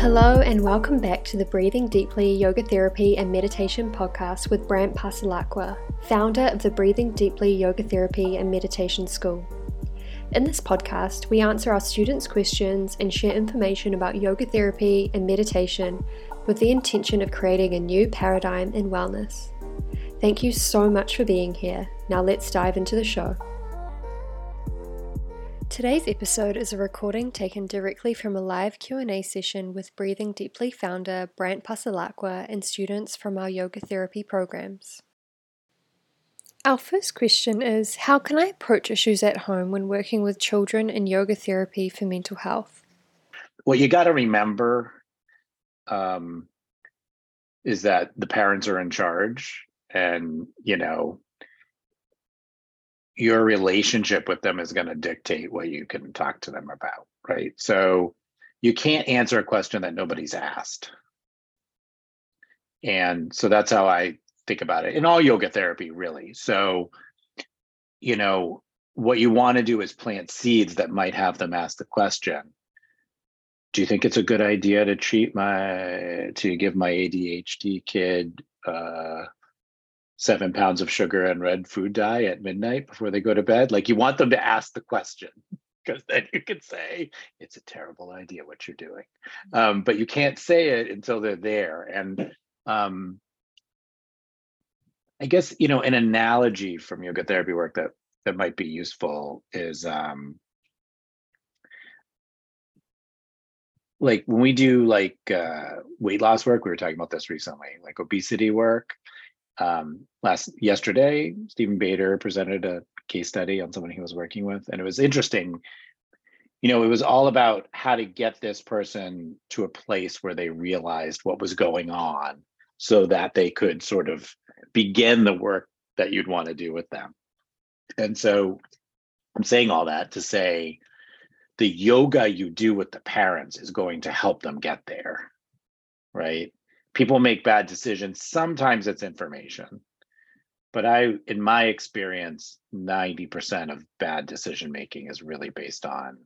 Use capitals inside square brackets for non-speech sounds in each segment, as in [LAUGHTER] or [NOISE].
Hello, and welcome back to the Breathing Deeply Yoga Therapy and Meditation podcast with Brant Passalacqua, founder of the Breathing Deeply Yoga Therapy and Meditation School. In this podcast, we answer our students' questions and share information about yoga therapy and meditation with the intention of creating a new paradigm in wellness. Thank you so much for being here. Now let's dive into the show. Today's episode is a recording taken directly from a live Q&A session with Breathing Deeply founder Brant Passalacqua and students from our yoga therapy programs. Our first question is How can I approach issues at home when working with children in yoga therapy for mental health? What you got to remember um, is that the parents are in charge, and you know your relationship with them is going to dictate what you can talk to them about, right? So you can't answer a question that nobody's asked. And so that's how I think about it in all yoga therapy, really. So, you know, what you want to do is plant seeds that might have them ask the question Do you think it's a good idea to treat my, to give my ADHD kid uh, seven pounds of sugar and red food dye at midnight before they go to bed? Like you want them to ask the question [LAUGHS] because then you can say it's a terrible idea what you're doing. Um, but you can't say it until they're there. And um, I guess you know an analogy from yoga therapy work that that might be useful is um, like when we do like uh, weight loss work. We were talking about this recently, like obesity work um, last yesterday, Stephen Bader presented a case study on someone he was working with, and it was interesting. You know, it was all about how to get this person to a place where they realized what was going on, so that they could sort of begin the work that you'd want to do with them. And so, I'm saying all that to say, the yoga you do with the parents is going to help them get there, right? People make bad decisions. Sometimes it's information. But I, in my experience, 90% of bad decision making is really based on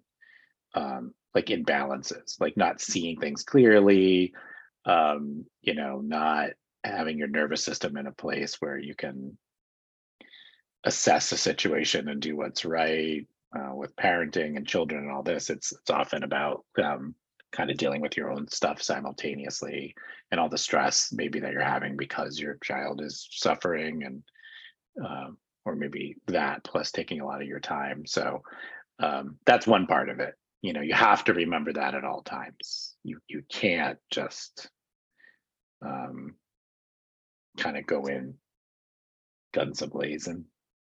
um, like imbalances, like not seeing things clearly, um, you know, not having your nervous system in a place where you can assess a situation and do what's right uh, with parenting and children and all this. It's it's often about um, kind of dealing with your own stuff simultaneously and all the stress maybe that you're having because your child is suffering and uh, or maybe that plus taking a lot of your time. So um, that's one part of it. You know you have to remember that at all times. You you can't just um, kind of go in guns ablazing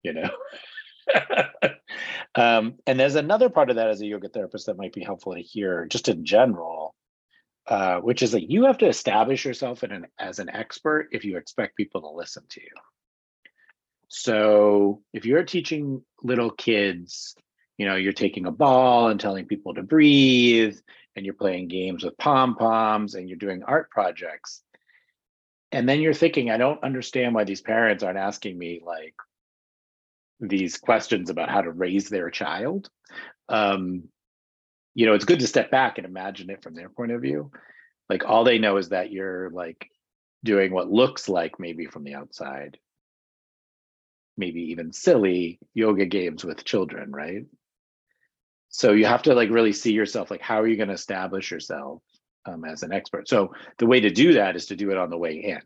you know [LAUGHS] [LAUGHS] um, and there's another part of that as a yoga therapist that might be helpful to hear, just in general, uh, which is that you have to establish yourself an, as an expert if you expect people to listen to you. So if you're teaching little kids, you know, you're taking a ball and telling people to breathe, and you're playing games with pom poms, and you're doing art projects. And then you're thinking, I don't understand why these parents aren't asking me, like, these questions about how to raise their child um, you know it's good to step back and imagine it from their point of view. Like all they know is that you're like doing what looks like maybe from the outside. Maybe even silly yoga games with children right? So you have to like really see yourself like how are you going to establish yourself um, as an expert? So the way to do that is to do it on the way in.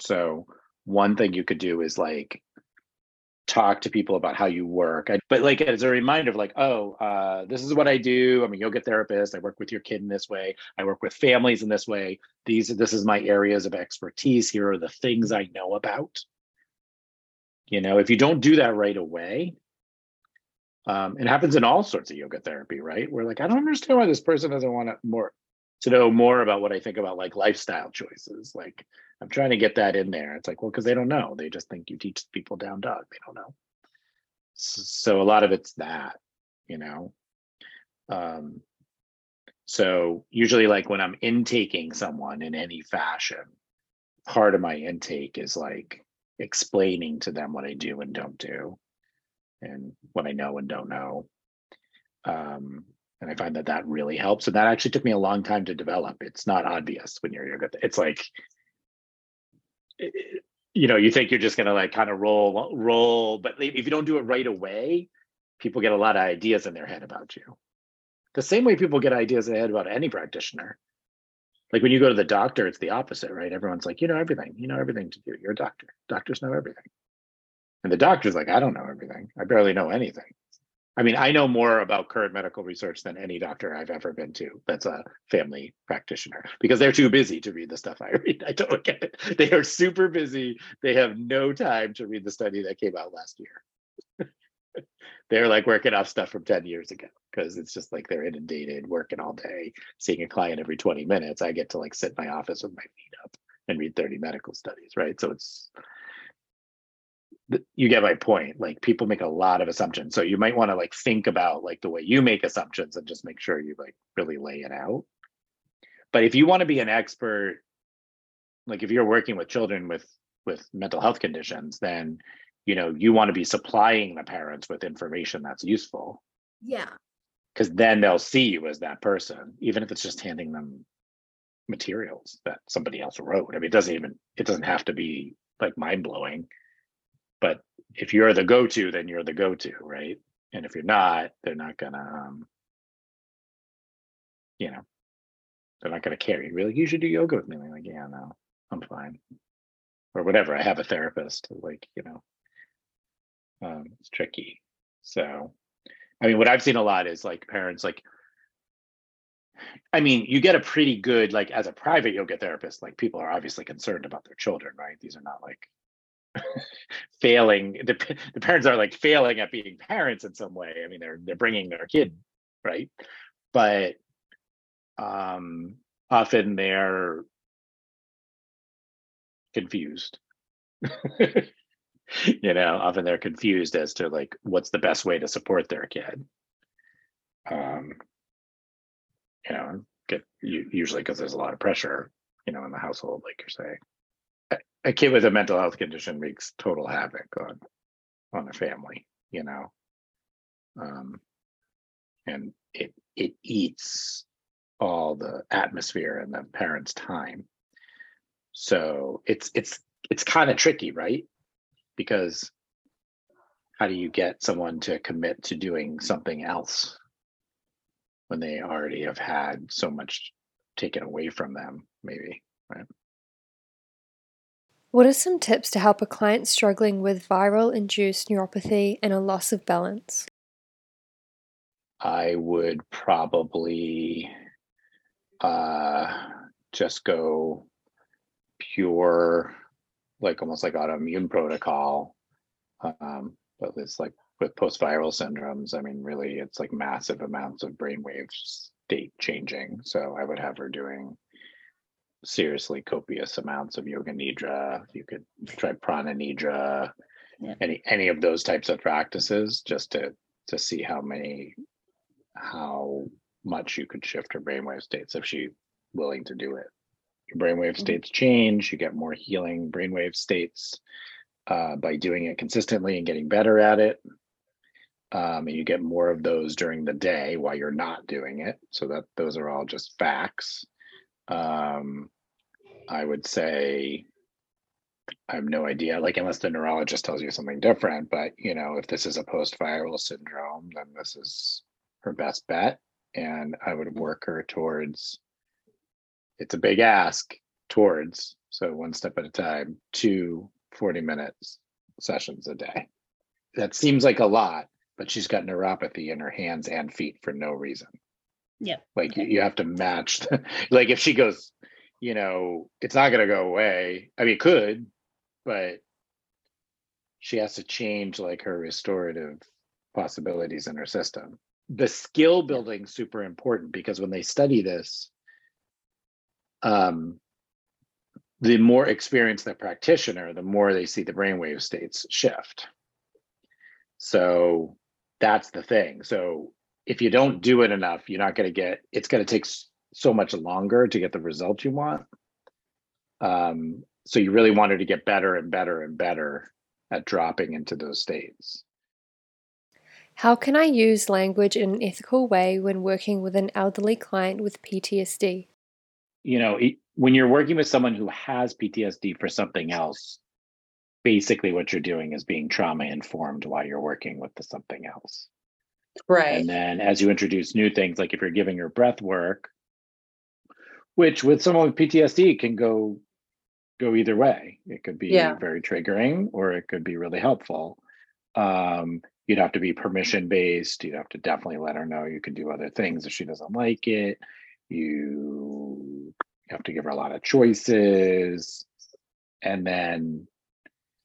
So one thing you could do is like talk to people about how you work. I, but like as a reminder of like, oh, uh, this is what I do. I'm a yoga therapist. I work with your kid in this way. I work with families in this way. These this is my areas of expertise. Here are the things I know about. You know, if you don't do that right away, um, it happens in all sorts of yoga therapy, right? We're like, I don't understand why this person doesn't want to more to know more about what I think about like lifestyle choices. Like I'm trying to get that in there. It's like, well, because they don't know. They just think you teach people down dog. They don't know. So a lot of it's that, you know. Um, so usually, like when I'm intaking someone in any fashion, part of my intake is like explaining to them what I do and don't do, and what I know and don't know. Um, and I find that that really helps. And that actually took me a long time to develop. It's not obvious when you're yoga. It's like, you know, you think you're just gonna like kind of roll, roll, but if you don't do it right away, people get a lot of ideas in their head about you. The same way people get ideas in their head about any practitioner. Like when you go to the doctor, it's the opposite, right? Everyone's like, you know everything, you know everything to do. You're a doctor. Doctors know everything. And the doctor's like, I don't know everything. I barely know anything. I mean, I know more about current medical research than any doctor I've ever been to that's a family practitioner because they're too busy to read the stuff I [LAUGHS] read. I don't get it. They are super busy. They have no time to read the study that came out last year. [LAUGHS] they're like working off stuff from 10 years ago because it's just like they're inundated, working all day, seeing a client every 20 minutes. I get to like sit in my office with my feet up and read 30 medical studies, right? So it's you get my point like people make a lot of assumptions. So you might want to like think about like the way you make assumptions and just make sure you like really lay it out. But if you want to be an expert like if you're working with children with with mental health conditions then you know you want to be supplying the parents with information that's useful. Yeah. Because then they'll see you as that person even if it's just handing them materials that somebody else wrote. I mean it doesn't even it doesn't have to be like mind-blowing but if you're the go-to then you're the go-to right? And if you're not they're not gonna um you know they're not gonna carry really you should do yoga with me. Like yeah no i'm fine. Or whatever. I have a therapist like you know um it's tricky. So i mean what i've seen a lot is like parents like I mean, you get a pretty good, like, as a private yoga therapist, like, people are obviously concerned about their children, right? These are not like [LAUGHS] failing the, the parents are like failing at being parents in some way. I mean they're they're bringing their kid right? But um often they're confused. [LAUGHS] You know often they're confused as to like what's the best way to support their kid. Um you know get usually because there's a lot of pressure you know in the household like you're saying a kid with a mental health condition wreaks total havoc on on a family you know? Um and it it eats all the atmosphere and the parents time. So it's it's it's kind of tricky right? Because how do you get someone to commit to doing something else when they already have had so much taken away from them maybe right what are some tips to help a client struggling with viral induced neuropathy and a loss of balance? I would probably uh, just go pure, like almost like autoimmune protocol. Um, but it's like with post viral syndromes, I mean, really, it's like massive amounts of brainwave state changing. So I would have her doing seriously copious amounts of yoga nidra. You could try prana nidra, yeah. any any of those types of practices, just to to see how many how much you could shift her brainwave states if she's willing to do it. Your brainwave mm-hmm. states change. You get more healing brainwave states uh, by doing it consistently and getting better at it. Um, and you get more of those during the day while you're not doing it. So that those are all just facts. Um, I would say I have no idea, like unless the neurologist tells you something different, but you know, if this is a post-viral syndrome, then this is her best bet. And I would work her towards it's a big ask towards so one step at a time, two 40 minutes sessions a day. That seems like a lot, but she's got neuropathy in her hands and feet for no reason. Yeah. Like okay. you, you have to match the, [LAUGHS] like if she goes you know, it's not going to go away. I mean, it could, but she has to change like her restorative possibilities in her system. The skill building super important because when they study this, um, the more experienced the practitioner, the more they see the brainwave states shift. So that's the thing. So if you don't do it enough, you're not going to get. It's going to take so much longer to get the result you want. Um, so you really wanted to get better and better and better at dropping into those states. How can I use language in an ethical way when working with an elderly client with PTSD? You know, when you're working with someone who has PTSD for something else, basically what you're doing is being trauma informed while you're working with the something else. Right. And then as you introduce new things, like if you're giving her breath work, which with someone with PTSD can go go either way. It could be yeah. very triggering or it could be really helpful. Um, you'd have to be permission based. You'd have to definitely let her know you can do other things if she doesn't like it. You have to give her a lot of choices. And then,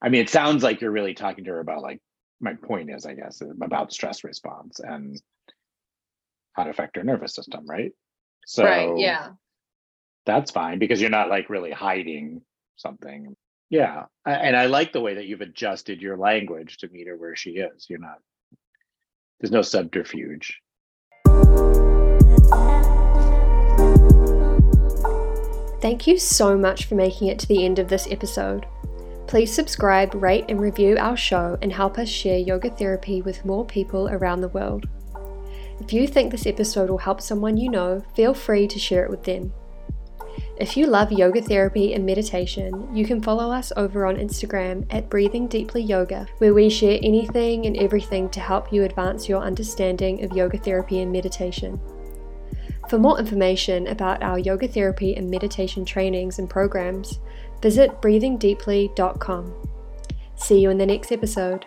I mean, it sounds like you're really talking to her about like, my point is, I guess, about stress response and how to affect her nervous system, right? So, right, yeah. That's fine because you're not like really hiding something. Yeah. And I like the way that you've adjusted your language to meet her where she is. You're not, there's no subterfuge. Thank you so much for making it to the end of this episode. Please subscribe, rate, and review our show and help us share yoga therapy with more people around the world. If you think this episode will help someone you know, feel free to share it with them. If you love yoga therapy and meditation, you can follow us over on Instagram at Breathing Deeply Yoga, where we share anything and everything to help you advance your understanding of yoga therapy and meditation. For more information about our yoga therapy and meditation trainings and programs, visit breathingdeeply.com. See you in the next episode.